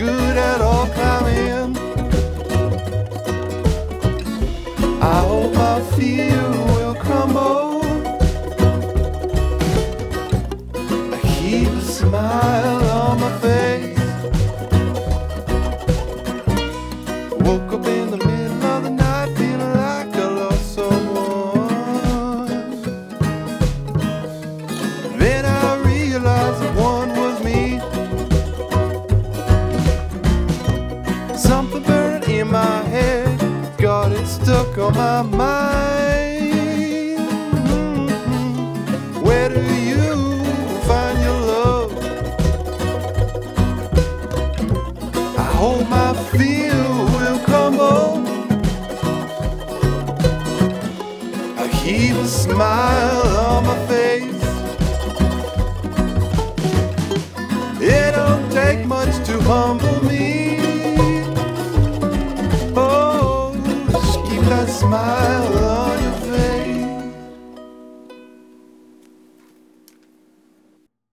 good at all climbing. I hope I feel will crumble. I keep a smile on my face. Woke up in the middle. Something burning in my head, got it stuck on my mind. Mm-hmm. Where do you find your love? I hope my feel will home. I keep a smile on my face. It don't take much to humble I love.